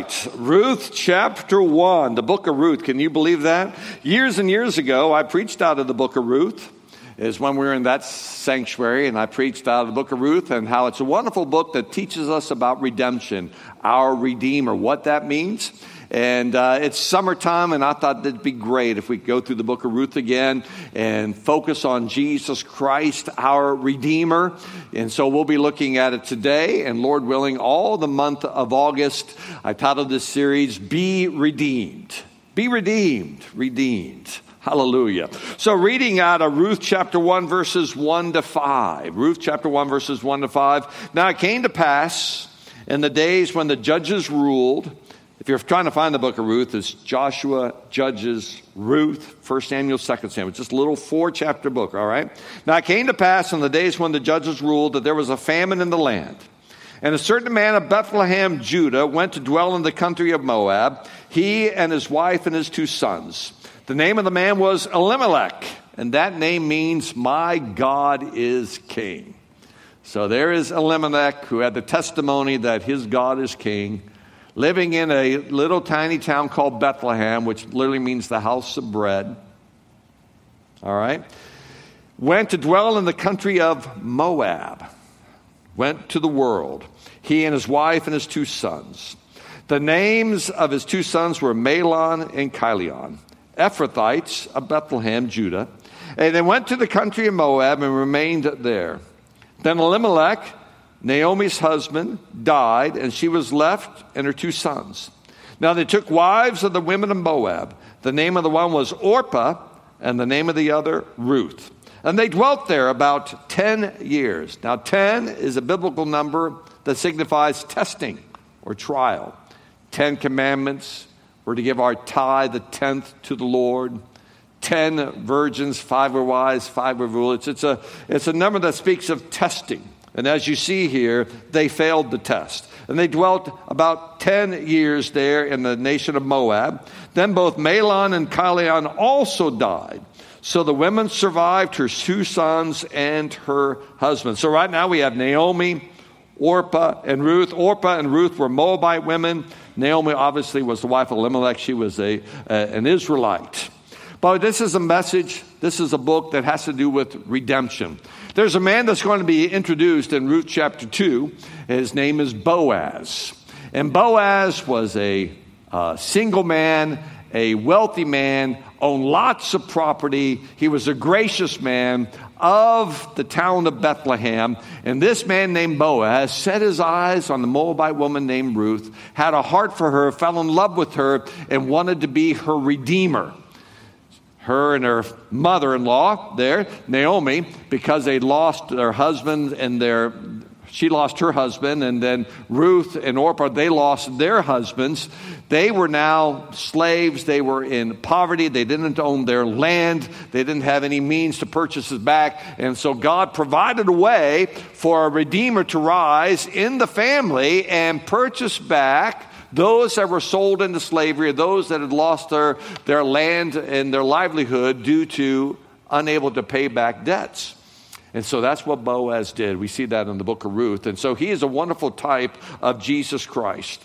right, Ruth chapter 1, the book of Ruth. Can you believe that? Years and years ago, I preached out of the book of Ruth. Is when we were in that sanctuary, and I preached out of the book of Ruth and how it's a wonderful book that teaches us about redemption, our Redeemer, what that means. And uh, it's summertime, and I thought it'd be great if we could go through the book of Ruth again and focus on Jesus Christ, our Redeemer. And so we'll be looking at it today, and Lord willing, all the month of August. I titled this series, Be Redeemed. Be redeemed, redeemed. Hallelujah. So, reading out of Ruth chapter 1, verses 1 to 5. Ruth chapter 1, verses 1 to 5. Now it came to pass in the days when the judges ruled if you're trying to find the book of Ruth, it's Joshua, Judges, Ruth, First Samuel, Second Samuel. It's just a little four chapter book, all right? Now it came to pass in the days when the judges ruled that there was a famine in the land. And a certain man of Bethlehem, Judah, went to dwell in the country of Moab, he and his wife and his two sons. The name of the man was Elimelech, and that name means, My God is King. So there is Elimelech, who had the testimony that his God is King living in a little tiny town called Bethlehem, which literally means the house of bread. All right? Went to dwell in the country of Moab. Went to the world. He and his wife and his two sons. The names of his two sons were Mahlon and Chilion, Ephrathites of Bethlehem, Judah. And they went to the country of Moab and remained there. Then Elimelech, Naomi's husband died, and she was left and her two sons. Now they took wives of the women of Moab. The name of the one was Orpah, and the name of the other, Ruth. And they dwelt there about 10 years. Now, 10 is a biblical number that signifies testing or trial. 10 commandments. We're to give our tithe, the tenth, to the Lord. 10 virgins, five were wise, five were foolish. It's a, it's a number that speaks of testing. And as you see here, they failed the test. And they dwelt about 10 years there in the nation of Moab. Then both Mahlon and Chilion also died. So the women survived her two sons and her husband. So right now we have Naomi, Orpah, and Ruth. Orpah and Ruth were Moabite women. Naomi obviously was the wife of Elimelech. She was a, uh, an Israelite. But this is a message, this is a book that has to do with redemption. There's a man that's going to be introduced in Ruth chapter 2. His name is Boaz. And Boaz was a uh, single man, a wealthy man, owned lots of property. He was a gracious man of the town of Bethlehem. And this man named Boaz set his eyes on the Moabite woman named Ruth, had a heart for her, fell in love with her, and wanted to be her redeemer her and her mother in law there, Naomi, because they lost their husband and their she lost her husband, and then Ruth and Orpah, they lost their husbands. They were now slaves. They were in poverty. They didn't own their land. They didn't have any means to purchase it back. And so God provided a way for a redeemer to rise in the family and purchase back those that were sold into slavery, those that had lost their, their land and their livelihood due to unable to pay back debts. And so that's what Boaz did. We see that in the book of Ruth. And so he is a wonderful type of Jesus Christ.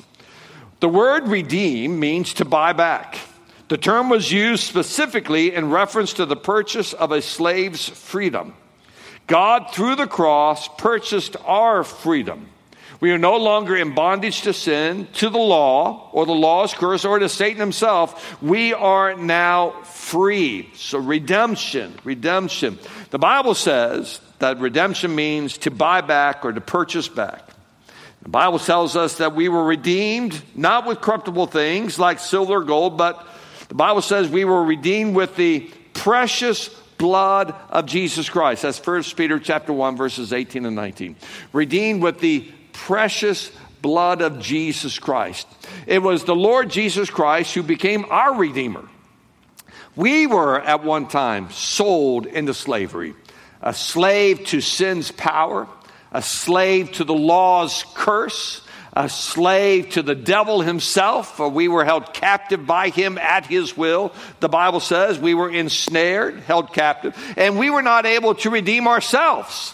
The word redeem means to buy back. The term was used specifically in reference to the purchase of a slave's freedom. God, through the cross, purchased our freedom. We are no longer in bondage to sin, to the law, or the law's curse, or to Satan himself. We are now free. So, redemption, redemption. The Bible says that redemption means to buy back or to purchase back. The Bible tells us that we were redeemed not with corruptible things like silver or gold, but the Bible says we were redeemed with the precious blood of Jesus Christ. That's 1 Peter chapter 1 verses 18 and 19. Redeemed with the precious blood of Jesus Christ. It was the Lord Jesus Christ who became our Redeemer. We were at one time sold into slavery, a slave to sin's power, a slave to the law's curse, a slave to the devil himself, for we were held captive by him at his will. The Bible says we were ensnared, held captive, and we were not able to redeem ourselves.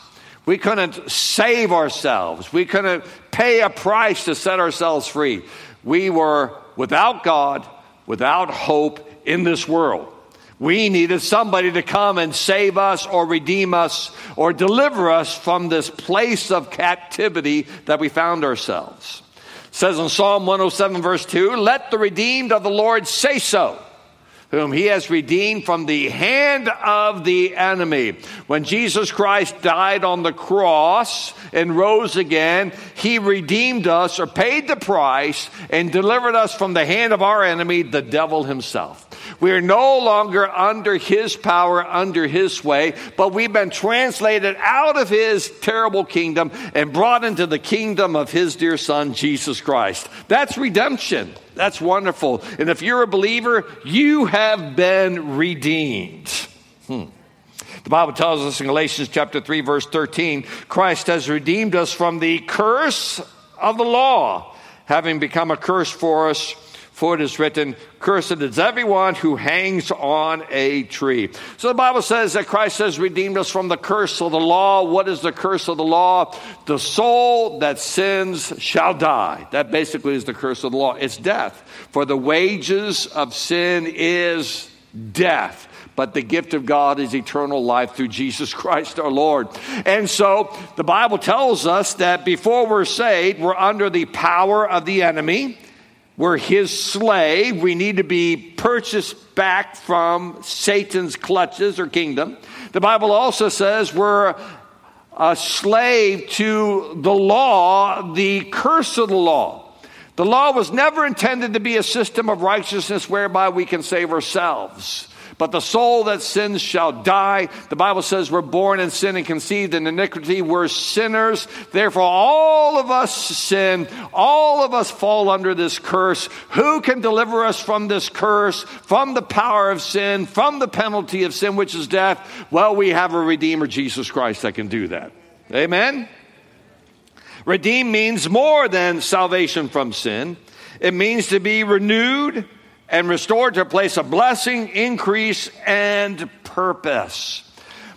We couldn't save ourselves. We couldn't pay a price to set ourselves free. We were without God, without hope in this world. We needed somebody to come and save us or redeem us or deliver us from this place of captivity that we found ourselves. It says in Psalm 107, verse 2 Let the redeemed of the Lord say so whom he has redeemed from the hand of the enemy. When Jesus Christ died on the cross and rose again, he redeemed us or paid the price and delivered us from the hand of our enemy, the devil himself. We are no longer under his power, under his sway, but we've been translated out of his terrible kingdom and brought into the kingdom of his dear son, Jesus Christ. That's redemption. That's wonderful. And if you're a believer, you have been redeemed. Hmm. The Bible tells us in Galatians chapter 3 verse 13, Christ has redeemed us from the curse of the law, having become a curse for us for it is written, Cursed is everyone who hangs on a tree. So the Bible says that Christ has redeemed us from the curse of the law. What is the curse of the law? The soul that sins shall die. That basically is the curse of the law. It's death. For the wages of sin is death but the gift of God is eternal life through Jesus Christ our Lord. And so the Bible tells us that before we're saved, we're under the power of the enemy. We're his slave. We need to be purchased back from Satan's clutches or kingdom. The Bible also says we're a slave to the law, the curse of the law. The law was never intended to be a system of righteousness whereby we can save ourselves. But the soul that sins shall die. The Bible says we're born in sin and conceived in iniquity. We're sinners. Therefore, all of us sin. All of us fall under this curse. Who can deliver us from this curse, from the power of sin, from the penalty of sin, which is death? Well, we have a Redeemer, Jesus Christ, that can do that. Amen? Redeem means more than salvation from sin. It means to be renewed and restored to a place of blessing, increase, and purpose.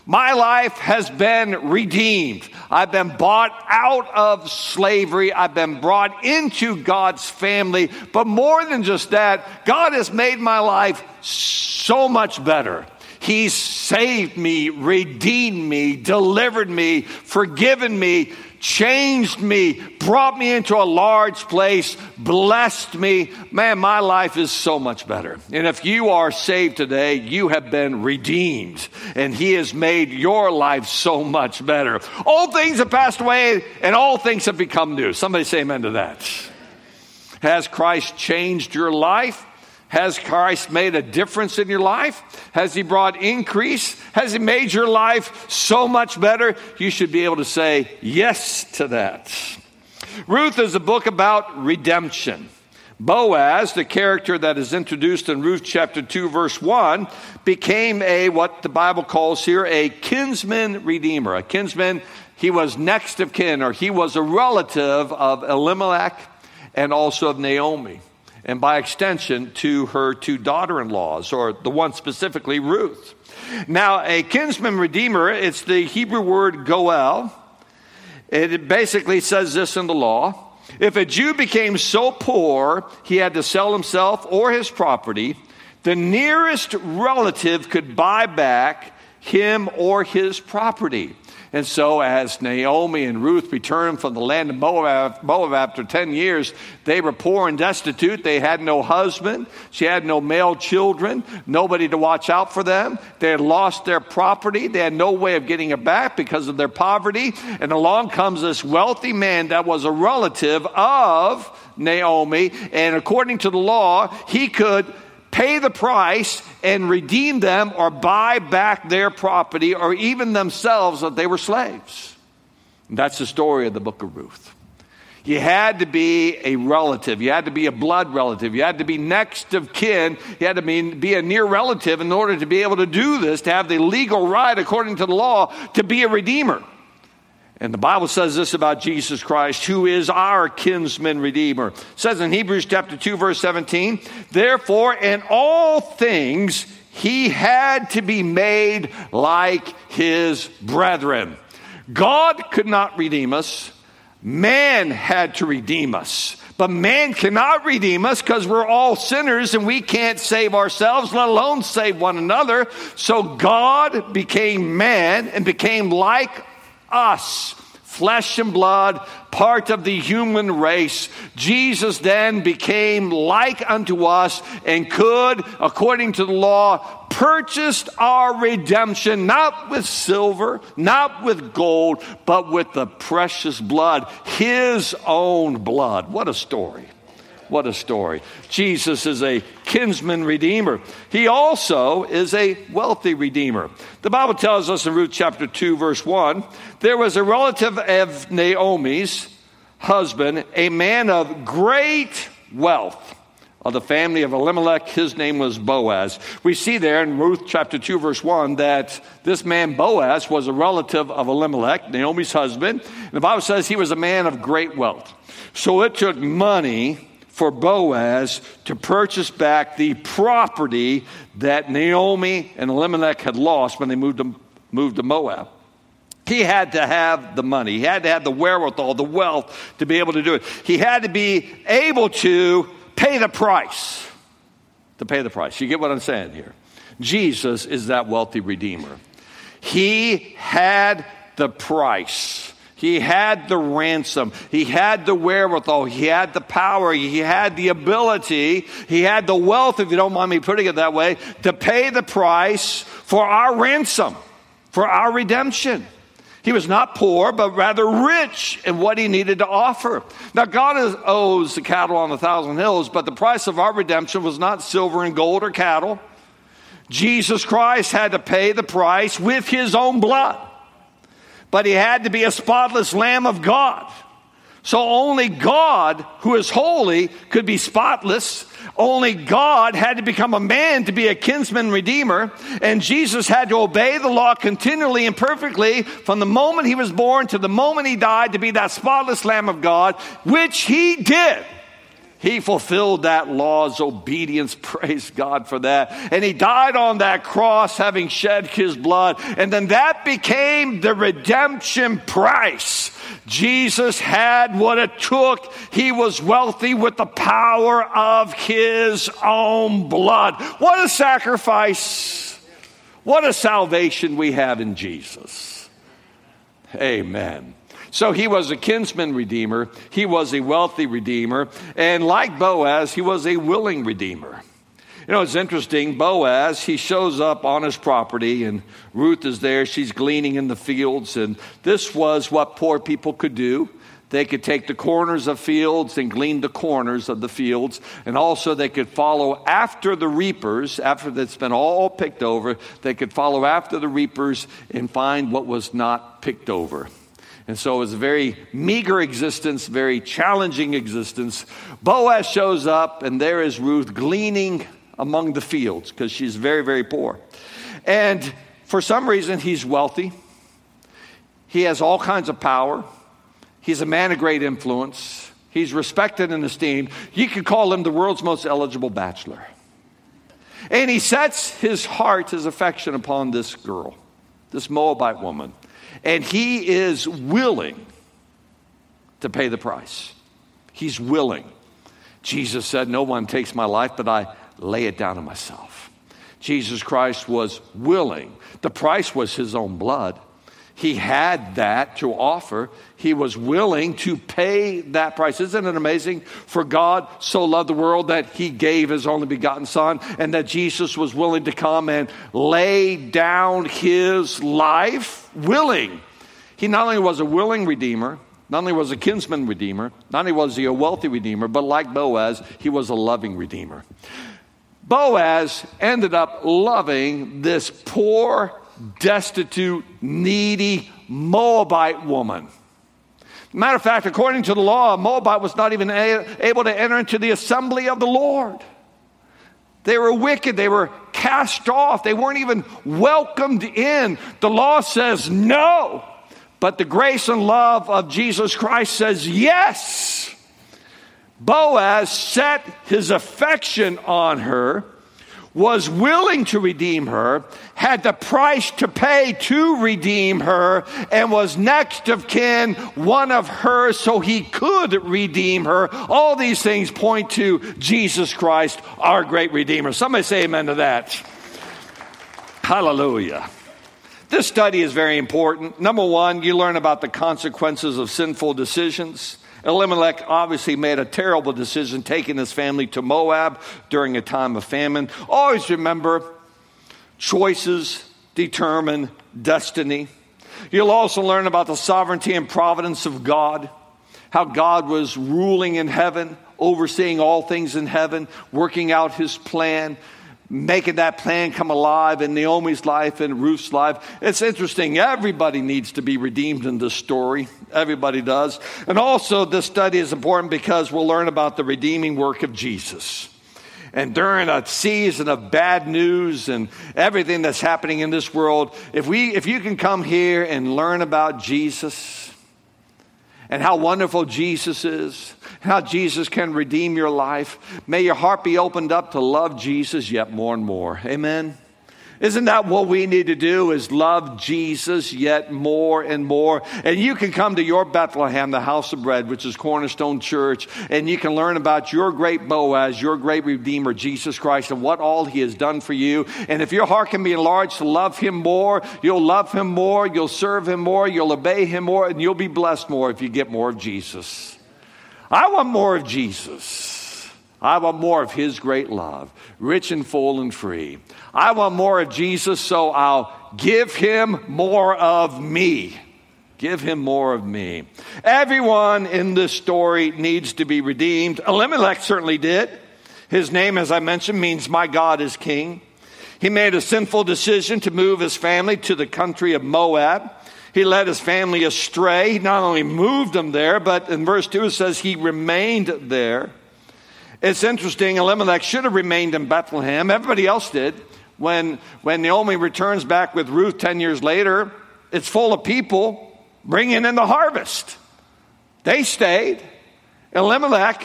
My life has been redeemed. I've been bought out of slavery. I've been brought into God's family. But more than just that, God has made my life so much better. He saved me, redeemed me, delivered me, forgiven me, changed me, brought me into a large place, blessed me. Man, my life is so much better. And if you are saved today, you have been redeemed, and He has made your life so much better. All things have passed away, and all things have become new. Somebody say amen to that. Has Christ changed your life? Has Christ made a difference in your life? Has He brought increase? Has He made your life so much better? You should be able to say yes to that. Ruth is a book about redemption. Boaz, the character that is introduced in Ruth chapter 2, verse 1, became a, what the Bible calls here, a kinsman redeemer. A kinsman, he was next of kin, or he was a relative of Elimelech and also of Naomi and by extension to her two daughter in laws, or the one specifically, Ruth. Now, a kinsman redeemer, it's the Hebrew word goel. It basically says this in the law if a Jew became so poor he had to sell himself or his property, the nearest relative could buy back him or his property. And so, as Naomi and Ruth returned from the land of Moab, Moab, after 10 years, they were poor and destitute. They had no husband. She had no male children, nobody to watch out for them. They had lost their property. They had no way of getting it back because of their poverty. And along comes this wealthy man that was a relative of Naomi. And according to the law, he could pay the price and redeem them or buy back their property or even themselves that they were slaves. And that's the story of the book of Ruth. You had to be a relative. You had to be a blood relative. You had to be next of kin. You had to be, be a near relative in order to be able to do this, to have the legal right, according to the law, to be a redeemer. And the Bible says this about Jesus Christ, who is our kinsman redeemer. It says in Hebrews chapter 2, verse 17, therefore, in all things, he had to be made like his brethren. God could not redeem us, man had to redeem us. But man cannot redeem us because we're all sinners and we can't save ourselves, let alone save one another. So God became man and became like us flesh and blood, part of the human race. Jesus then became like unto us and could, according to the law, purchased our redemption, not with silver, not with gold, but with the precious blood, his own blood. What a story! What a story. Jesus is a kinsman redeemer. He also is a wealthy redeemer. The Bible tells us in Ruth chapter 2, verse 1 there was a relative of Naomi's husband, a man of great wealth of the family of Elimelech. His name was Boaz. We see there in Ruth chapter 2, verse 1, that this man Boaz was a relative of Elimelech, Naomi's husband. And the Bible says he was a man of great wealth. So it took money for Boaz to purchase back the property that Naomi and Elimelech had lost when they moved to, moved to Moab. He had to have the money. He had to have the wherewithal, the wealth to be able to do it. He had to be able to pay the price. To pay the price. You get what I'm saying here? Jesus is that wealthy redeemer. He had the price. He had the ransom. He had the wherewithal. He had the power. He had the ability. He had the wealth, if you don't mind me putting it that way, to pay the price for our ransom, for our redemption. He was not poor, but rather rich in what he needed to offer. Now, God owes the cattle on a thousand hills, but the price of our redemption was not silver and gold or cattle. Jesus Christ had to pay the price with his own blood but he had to be a spotless Lamb of God. So only God, who is holy, could be spotless. Only God had to become a man to be a kinsman redeemer. And Jesus had to obey the law continually and perfectly from the moment he was born to the moment he died to be that spotless Lamb of God, which he did. He fulfilled that law's obedience. Praise God for that. And he died on that cross having shed his blood. And then that became the redemption price. Jesus had what it took. He was wealthy with the power of his own blood. What a sacrifice. What a salvation we have in Jesus. Amen. So he was a kinsman redeemer, he was a wealthy redeemer, and like Boaz, he was a willing redeemer. You know, it's interesting. Boaz, he shows up on his property, and Ruth is there. She's gleaning in the fields, and this was what poor people could do. They could take the corners of fields and glean the corners of the fields, and also they could follow after the reapers, after it's been all picked over, they could follow after the reapers and find what was not picked over. And so it was a very meager existence, very challenging existence. Boaz shows up, and there is Ruth gleaning among the fields because she's very, very poor. And for some reason, he's wealthy. He has all kinds of power. He's a man of great influence. He's respected and esteemed. You could call him the world's most eligible bachelor. And he sets his heart, his affection upon this girl, this Moabite woman and he is willing to pay the price. He's willing. Jesus said, No one takes my life, but I lay it down to myself. Jesus Christ was willing. The price was his own blood. He had that to offer. He was willing to pay that price. Isn't it amazing? For God so loved the world that he gave his only begotten Son, and that Jesus was willing to come and lay down his life, willing. He not only was a willing redeemer, not only was a kinsman redeemer, not only was he a wealthy redeemer, but like Boaz, he was a loving redeemer. Boaz ended up loving this poor, destitute, needy Moabite woman. Matter of fact, according to the law, Moabite was not even a- able to enter into the assembly of the Lord. They were wicked. They were cast off. They weren't even welcomed in. The law says no, but the grace and love of Jesus Christ says yes. Boaz set his affection on her was willing to redeem her, had the price to pay to redeem her, and was next of kin, one of her, so he could redeem her. All these things point to Jesus Christ, our great Redeemer. Somebody say amen to that. Hallelujah. This study is very important. Number one, you learn about the consequences of sinful decisions. Elimelech obviously made a terrible decision taking his family to Moab during a time of famine. Always remember choices determine destiny. You'll also learn about the sovereignty and providence of God, how God was ruling in heaven, overseeing all things in heaven, working out his plan, making that plan come alive in Naomi's life and Ruth's life. It's interesting. Everybody needs to be redeemed in this story. Everybody does. And also, this study is important because we'll learn about the redeeming work of Jesus. And during a season of bad news and everything that's happening in this world, if, we, if you can come here and learn about Jesus and how wonderful Jesus is, how Jesus can redeem your life. May your heart be opened up to love Jesus yet more and more. Amen. Isn't that what we need to do is love Jesus yet more and more? And you can come to your Bethlehem, the house of bread, which is Cornerstone Church, and you can learn about your great Boaz, your great Redeemer, Jesus Christ, and what all he has done for you. And if your heart can be enlarged to love him more, you'll love him more, you'll serve him more, you'll obey him more, and you'll be blessed more if you get more of Jesus. I want more of Jesus. I want more of His great love, rich and full and free. I want more of Jesus, so I'll give Him more of me. Give him more of me. Everyone in this story needs to be redeemed. Elimelech certainly did. His name, as I mentioned, means my God is king. He made a sinful decision to move his family to the country of Moab. He led his family astray. He not only moved them there, but in verse 2 it says he remained there. It's interesting, Elimelech should have remained in Bethlehem. Everybody else did. When, when Naomi returns back with Ruth 10 years later, it's full of people bringing in the harvest. They stayed. Elimelech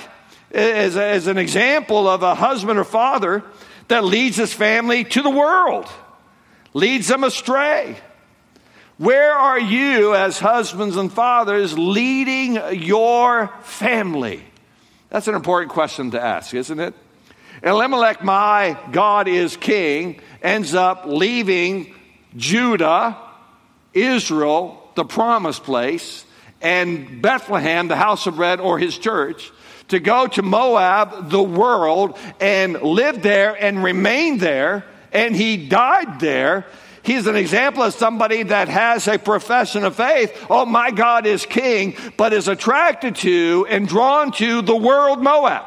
is, is an example of a husband or father that leads his family to the world, leads them astray. Where are you as husbands and fathers leading your family? That's an important question to ask, isn't it? Elimelech, my God is king, ends up leaving Judah, Israel, the promised place, and Bethlehem, the house of bread, or his church, to go to Moab, the world, and live there and remain there. And he died there. He's an example of somebody that has a profession of faith. Oh, my God is king, but is attracted to and drawn to the world Moab.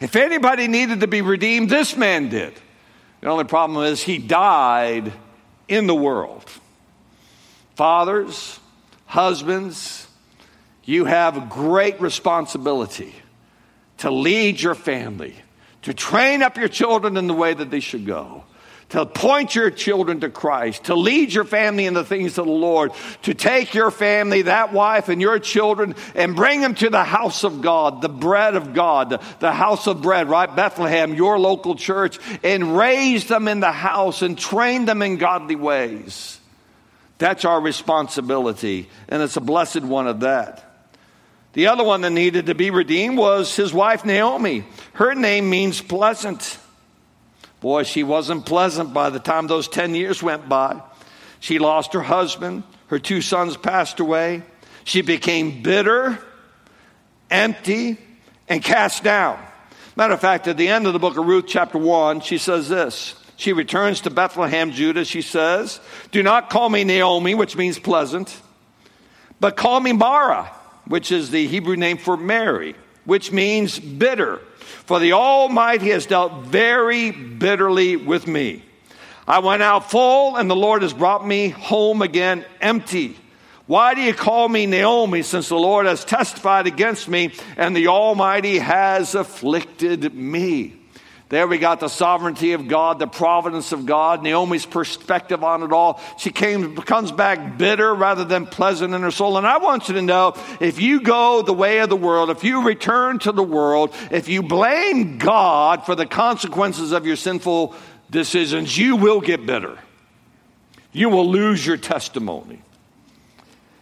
If anybody needed to be redeemed, this man did. The only problem is he died in the world. Fathers, husbands, you have great responsibility to lead your family, to train up your children in the way that they should go to point your children to Christ, to lead your family in the things of the Lord, to take your family, that wife and your children, and bring them to the house of God, the bread of God, the house of bread, right? Bethlehem, your local church, and raise them in the house and train them in godly ways. That's our responsibility, and it's a blessed one of that. The other one that needed to be redeemed was his wife Naomi. Her name means pleasant. Boy, she wasn't pleasant by the time those 10 years went by. She lost her husband, her two sons passed away. She became bitter, empty, and cast down. Matter of fact, at the end of the book of Ruth, chapter 1, she says this. She returns to Bethlehem, Judah. She says, Do not call me Naomi, which means pleasant, but call me Mara, which is the Hebrew name for Mary, which means bitter. For the Almighty has dealt very bitterly with me. I went out full, and the Lord has brought me home again empty. Why do you call me Naomi, since the Lord has testified against me, and the Almighty has afflicted me? There we got the sovereignty of God, the providence of God, Naomi's perspective on it all. She came, comes back bitter rather than pleasant in her soul. And I want you to know if you go the way of the world, if you return to the world, if you blame God for the consequences of your sinful decisions, you will get bitter. You will lose your testimony.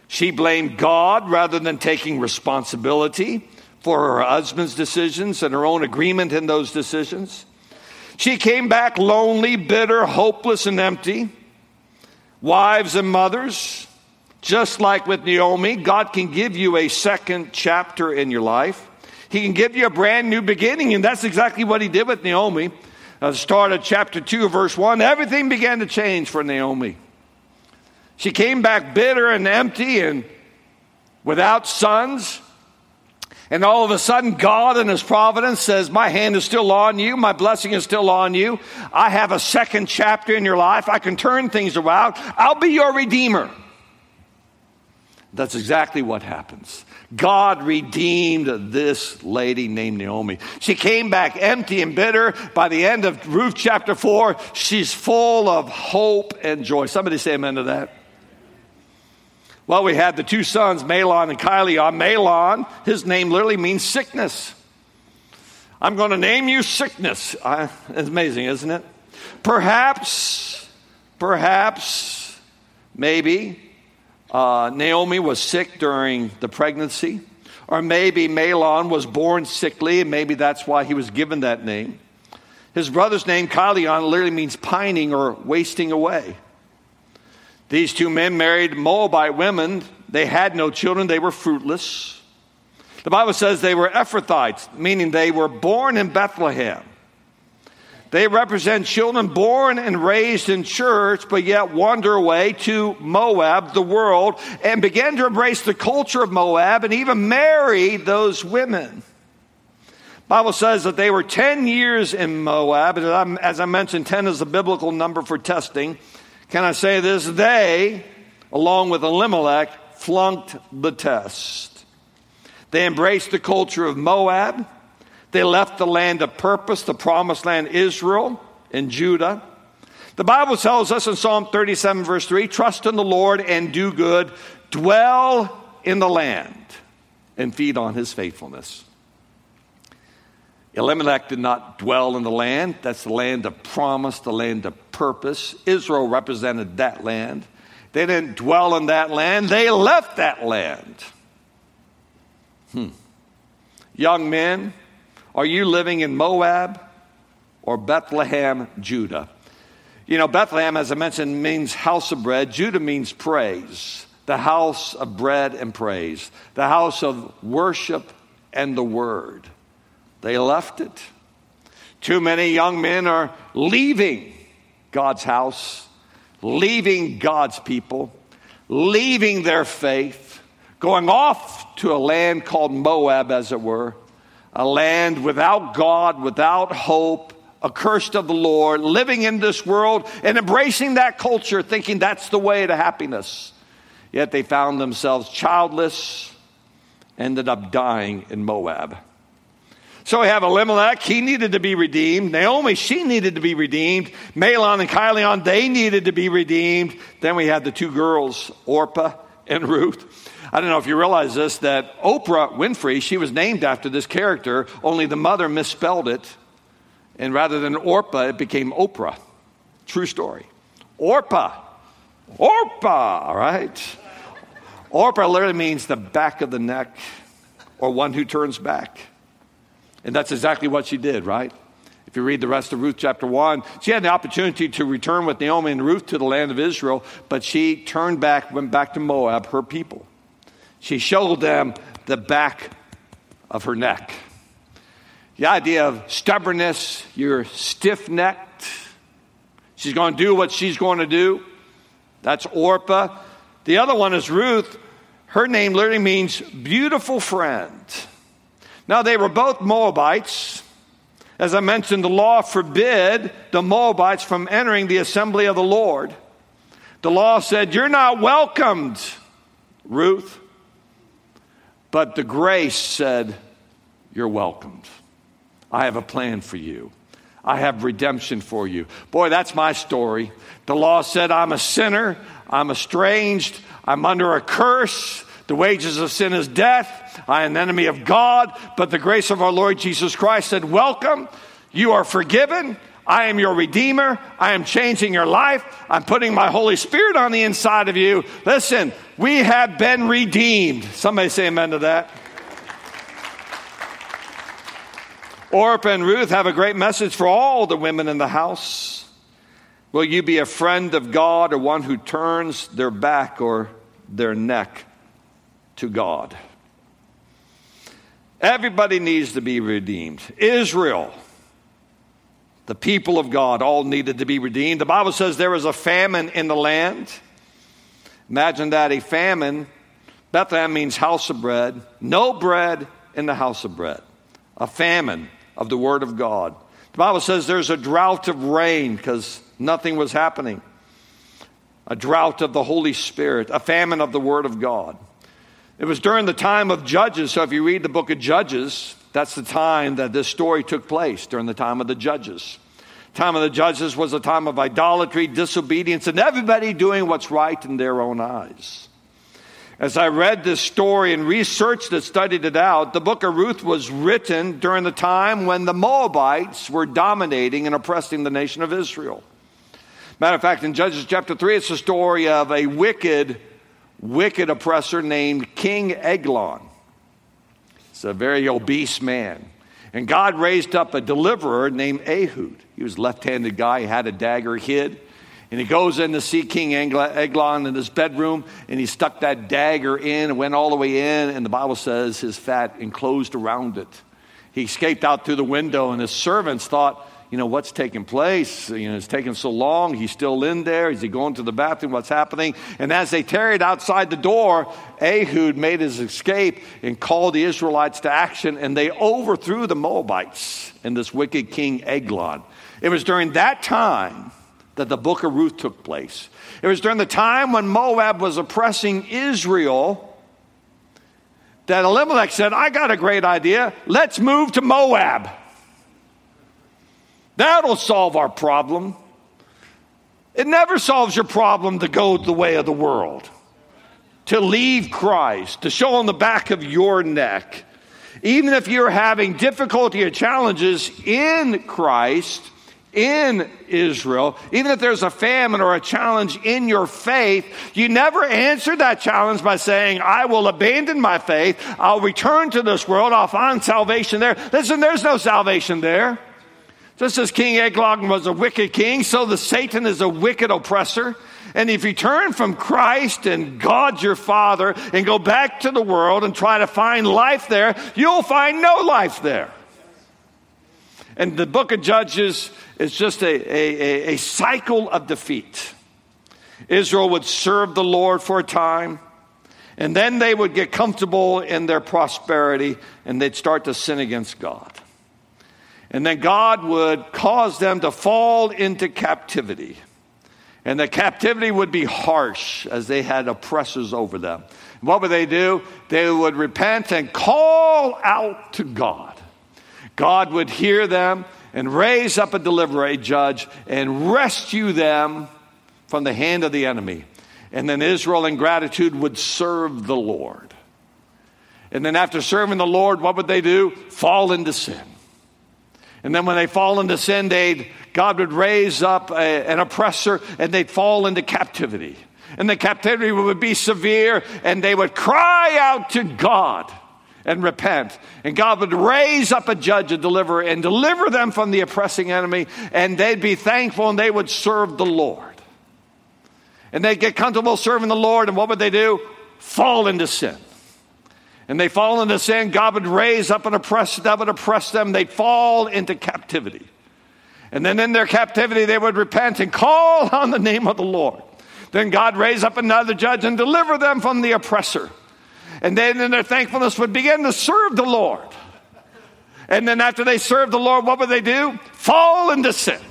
She blamed God rather than taking responsibility for her husband's decisions and her own agreement in those decisions. She came back lonely, bitter, hopeless, and empty. Wives and mothers, just like with Naomi, God can give you a second chapter in your life. He can give you a brand new beginning, and that's exactly what he did with Naomi. At the start of chapter 2, verse 1, everything began to change for Naomi. She came back bitter and empty and without sons. And all of a sudden, God in His providence says, My hand is still on you. My blessing is still on you. I have a second chapter in your life. I can turn things around. I'll be your Redeemer. That's exactly what happens. God redeemed this lady named Naomi. She came back empty and bitter. By the end of Ruth chapter 4, she's full of hope and joy. Somebody say amen to that. Well, we had the two sons, Mahlon and Chilion. Mahlon, his name literally means sickness. I'm going to name you sickness. Uh, it's amazing, isn't it? Perhaps, perhaps, maybe uh, Naomi was sick during the pregnancy, or maybe Mahlon was born sickly, and maybe that's why he was given that name. His brother's name, Chilion, literally means pining or wasting away. These two men married Moabite women. They had no children, they were fruitless. The Bible says they were Ephrathites, meaning they were born in Bethlehem. They represent children born and raised in church, but yet wander away to Moab, the world, and begin to embrace the culture of Moab and even marry those women. Bible says that they were 10 years in Moab. And As I mentioned, 10 is the biblical number for testing. Can I say this? They, along with Elimelech, flunked the test. They embraced the culture of Moab. They left the land of purpose, the promised land, Israel and Judah. The Bible tells us in Psalm 37, verse 3 trust in the Lord and do good, dwell in the land and feed on his faithfulness. Elimelech did not dwell in the land. That's the land of promise, the land of purpose. Israel represented that land. They didn't dwell in that land, they left that land. Hmm. Young men, are you living in Moab or Bethlehem, Judah? You know, Bethlehem, as I mentioned, means house of bread. Judah means praise, the house of bread and praise, the house of worship and the word. They left it. Too many young men are leaving God's house, leaving God's people, leaving their faith, going off to a land called Moab, as it were, a land without God, without hope, accursed of the Lord, living in this world and embracing that culture, thinking that's the way to happiness. Yet they found themselves childless, ended up dying in Moab. So we have Elimelech, he needed to be redeemed. Naomi, she needed to be redeemed. Mahlon and Chilion, they needed to be redeemed. Then we had the two girls, Orpah and Ruth. I don't know if you realize this, that Oprah Winfrey, she was named after this character, only the mother misspelled it. And rather than Orpah, it became Oprah. True story. Orpah. Orpah, all right? Orpah literally means the back of the neck or one who turns back. And that's exactly what she did, right? If you read the rest of Ruth chapter 1, she had the opportunity to return with Naomi and Ruth to the land of Israel, but she turned back, went back to Moab, her people. She showed them the back of her neck. The idea of stubbornness, you're stiff necked. She's going to do what she's going to do. That's Orpah. The other one is Ruth. Her name literally means beautiful friend. Now, they were both Moabites. As I mentioned, the law forbid the Moabites from entering the assembly of the Lord. The law said, You're not welcomed, Ruth. But the grace said, You're welcomed. I have a plan for you. I have redemption for you. Boy, that's my story. The law said I'm a sinner, I'm estranged, I'm under a curse. The wages of sin is death. I am an enemy of God. But the grace of our Lord Jesus Christ said, Welcome. You are forgiven. I am your Redeemer. I am changing your life. I'm putting my Holy Spirit on the inside of you. Listen, we have been redeemed. Somebody say amen to that. Orpah and Ruth have a great message for all the women in the house. Will you be a friend of God or one who turns their back or their neck to God? Everybody needs to be redeemed. Israel, the people of God, all needed to be redeemed. The Bible says there was a famine in the land. Imagine that a famine. Bethlehem means house of bread. No bread in the house of bread. A famine of the Word of God. The Bible says there's a drought of rain because nothing was happening, a drought of the Holy Spirit, a famine of the Word of God. It was during the time of Judges, so if you read the book of Judges, that's the time that this story took place, during the time of the Judges. Time of the Judges was a time of idolatry, disobedience, and everybody doing what's right in their own eyes. As I read this story and researched it, studied it out, the book of Ruth was written during the time when the Moabites were dominating and oppressing the nation of Israel. Matter of fact, in Judges chapter 3, it's the story of a wicked, wicked oppressor named King Eglon. It's a very obese man. And God raised up a deliverer named Ehud. He was a left handed guy, he had a dagger hid. And he goes in to see King Eglon in his bedroom, and he stuck that dagger in and went all the way in, and the Bible says his fat enclosed around it. He escaped out through the window, and his servants thought, you know, what's taking place? You know, it's taking so long. He's still in there. Is he going to the bathroom? What's happening? And as they tarried outside the door, Ehud made his escape and called the Israelites to action, and they overthrew the Moabites and this wicked king Eglon. It was during that time that the book of Ruth took place. It was during the time when Moab was oppressing Israel that Elimelech said, I got a great idea. Let's move to Moab. That'll solve our problem. It never solves your problem to go the way of the world, to leave Christ, to show on the back of your neck. Even if you're having difficulty or challenges in Christ, in Israel, even if there's a famine or a challenge in your faith, you never answer that challenge by saying, I will abandon my faith, I'll return to this world, I'll find salvation there. Listen, there's no salvation there. Just as King Eglon was a wicked king, so the Satan is a wicked oppressor. And if you turn from Christ and God your Father and go back to the world and try to find life there, you'll find no life there. And the book of Judges is just a, a, a cycle of defeat. Israel would serve the Lord for a time, and then they would get comfortable in their prosperity and they'd start to sin against God. And then God would cause them to fall into captivity. And the captivity would be harsh as they had oppressors over them. What would they do? They would repent and call out to God. God would hear them and raise up a deliverer, a judge, and rescue them from the hand of the enemy. And then Israel, in gratitude, would serve the Lord. And then, after serving the Lord, what would they do? Fall into sin. And then, when they fall into sin, they'd, God would raise up a, an oppressor and they'd fall into captivity. And the captivity would be severe, and they would cry out to God and repent. And God would raise up a judge, a deliverer, and deliver them from the oppressing enemy, and they'd be thankful and they would serve the Lord. And they'd get comfortable serving the Lord, and what would they do? Fall into sin. And they fall into sin, God would raise up an oppressor that would oppress them, they'd fall into captivity. And then in their captivity, they would repent and call on the name of the Lord. Then God raise up another judge and deliver them from the oppressor. And then in their thankfulness would begin to serve the Lord. And then after they served the Lord, what would they do? Fall into sin.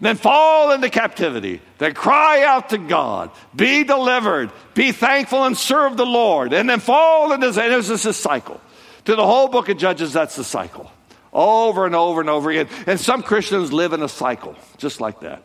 Then fall into captivity. Then cry out to God. Be delivered. Be thankful and serve the Lord. And then fall into. It was just a cycle. To the whole book of Judges, that's the cycle. over and over and over again. And some Christians live in a cycle just like that.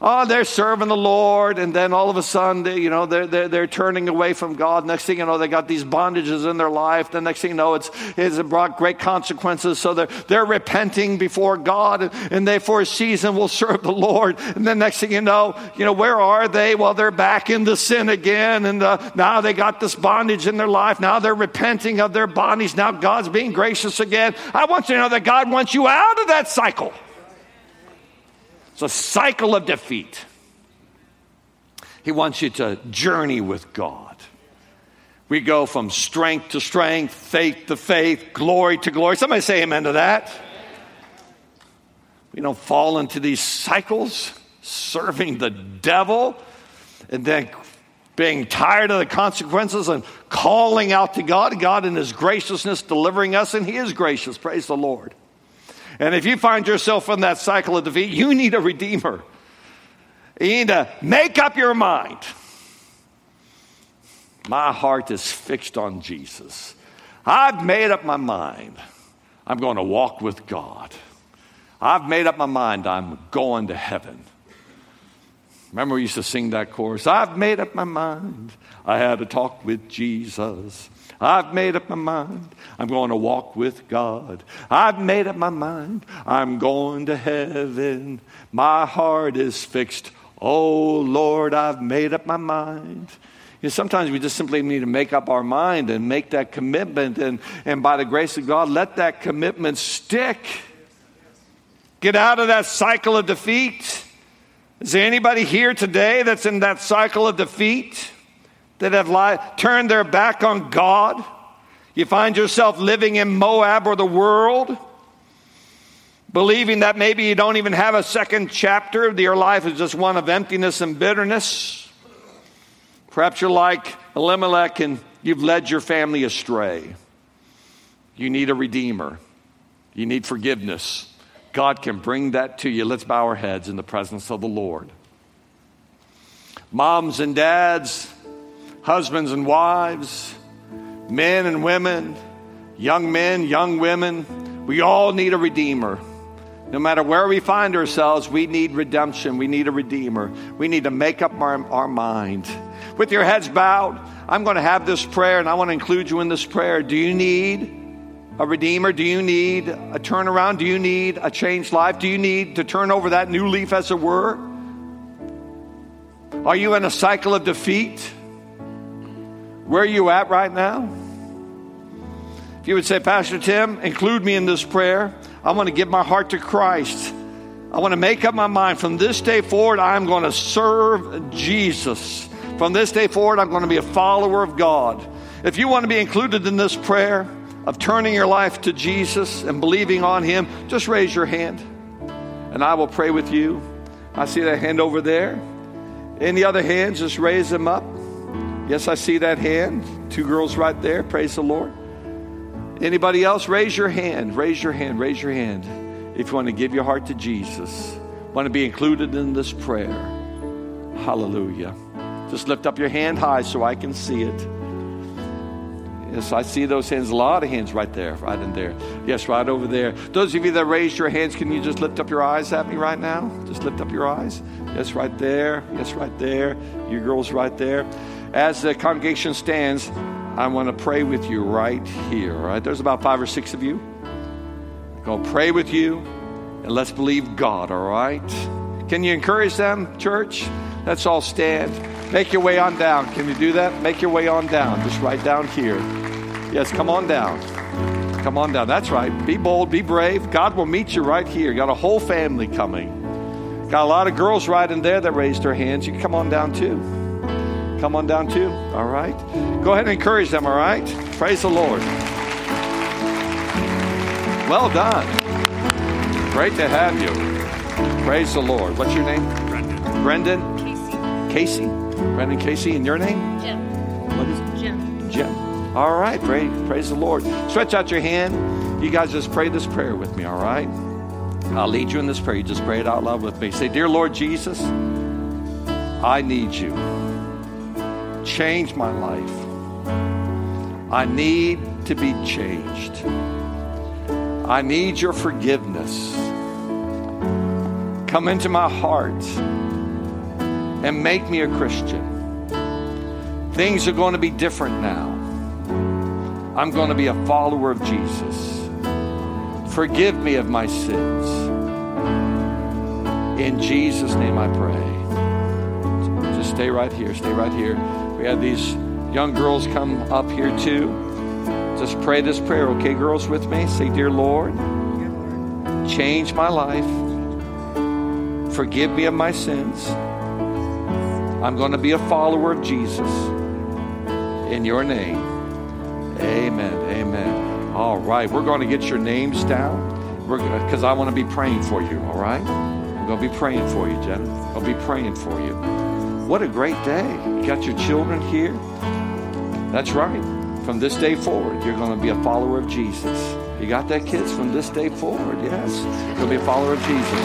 Oh, they're serving the Lord, and then all of a sudden, they, you know, they're, they're, they're, turning away from God. Next thing you know, they got these bondages in their life. The next thing you know, it's, it's brought great consequences. So they're, they're repenting before God, and, they for a season will serve the Lord. And then next thing you know, you know, where are they? Well, they're back into sin again, and uh, now they got this bondage in their life. Now they're repenting of their bondage. Now God's being gracious again. I want you to know that God wants you out of that cycle. It's a cycle of defeat. He wants you to journey with God. We go from strength to strength, faith to faith, glory to glory. Somebody say amen to that. We don't fall into these cycles, serving the devil, and then being tired of the consequences and calling out to God. God, in His graciousness, delivering us, and He is gracious. Praise the Lord. And if you find yourself in that cycle of defeat, you need a redeemer. You need to make up your mind. My heart is fixed on Jesus. I've made up my mind. I'm going to walk with God. I've made up my mind. I'm going to heaven. Remember, we used to sing that chorus I've made up my mind. I had a talk with Jesus. I've made up my mind. I'm going to walk with God. I've made up my mind. I'm going to heaven. My heart is fixed. Oh, Lord, I've made up my mind. You know, sometimes we just simply need to make up our mind and make that commitment, and, and by the grace of God, let that commitment stick. Get out of that cycle of defeat. Is there anybody here today that's in that cycle of defeat? That have li- turned their back on God. You find yourself living in Moab or the world, believing that maybe you don't even have a second chapter, your life is just one of emptiness and bitterness. Perhaps you're like Elimelech and you've led your family astray. You need a redeemer, you need forgiveness. God can bring that to you. Let's bow our heads in the presence of the Lord. Moms and dads, husbands and wives, men and women, young men, young women. We all need a redeemer. No matter where we find ourselves, we need redemption. We need a redeemer. We need to make up our, our mind. With your heads bowed, I'm going to have this prayer and I want to include you in this prayer. Do you need a redeemer? Do you need a turnaround? Do you need a changed life? Do you need to turn over that new leaf, as it were? Are you in a cycle of defeat? Where are you at right now? If you would say, Pastor Tim, include me in this prayer. I want to give my heart to Christ. I want to make up my mind from this day forward, I'm going to serve Jesus. From this day forward, I'm going to be a follower of God. If you want to be included in this prayer of turning your life to Jesus and believing on Him, just raise your hand and I will pray with you. I see that hand over there. Any other hands, just raise them up. Yes, I see that hand. Two girls right there. Praise the Lord. Anybody else? Raise your hand. Raise your hand. Raise your hand. If you want to give your heart to Jesus, want to be included in this prayer. Hallelujah. Just lift up your hand high so I can see it. Yes, I see those hands. A lot of hands right there, right in there. Yes, right over there. Those of you that raised your hands, can you just lift up your eyes at me right now? Just lift up your eyes. Yes, right there. Yes, right there. You girls right there as the congregation stands, I want to pray with you right here. All right, there's about five or six of you. I'm going to pray with you, and let's believe God. All right. Can you encourage them, church? Let's all stand. Make your way on down. Can you do that? Make your way on down. Just right down here. Yes, come on down. Come on down. That's right. Be bold, be brave. God will meet you right here. Got a whole family coming. Got a lot of girls right in there that raised their hands. You can come on down too come on down too? All right. Go ahead and encourage them, all right? Praise the Lord. Well done. Great to have you. Praise the Lord. What's your name? Brendan. Brendan? Casey. Casey? Brendan Casey. And your name? Jim. What is it? Jim. Jim. All right. Praise, praise the Lord. Stretch out your hand. You guys just pray this prayer with me, all right? I'll lead you in this prayer. You just pray it out loud with me. Say, Dear Lord Jesus, I need you change my life. I need to be changed. I need your forgiveness. Come into my heart and make me a Christian. Things are going to be different now. I'm going to be a follower of Jesus. Forgive me of my sins. In Jesus' name I pray. Just stay right here. Stay right here. Have these young girls come up here too. Just pray this prayer, okay, girls, with me? Say, Dear Lord, change my life. Forgive me of my sins. I'm going to be a follower of Jesus. In your name. Amen. Amen. All right. We're going to get your names down because I want to be praying for you. All right. I'm going to be praying for you, Jen. I'll be praying for you. What a great day. Got your children here. That's right. From this day forward, you're going to be a follower of Jesus. You got that, kids? From this day forward, yes. You'll be a follower of Jesus.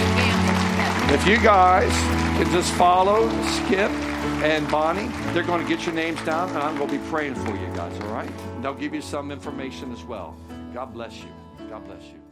If you guys can just follow Skip and Bonnie, they're going to get your names down, and I'm going to be praying for you guys, all right? They'll give you some information as well. God bless you. God bless you.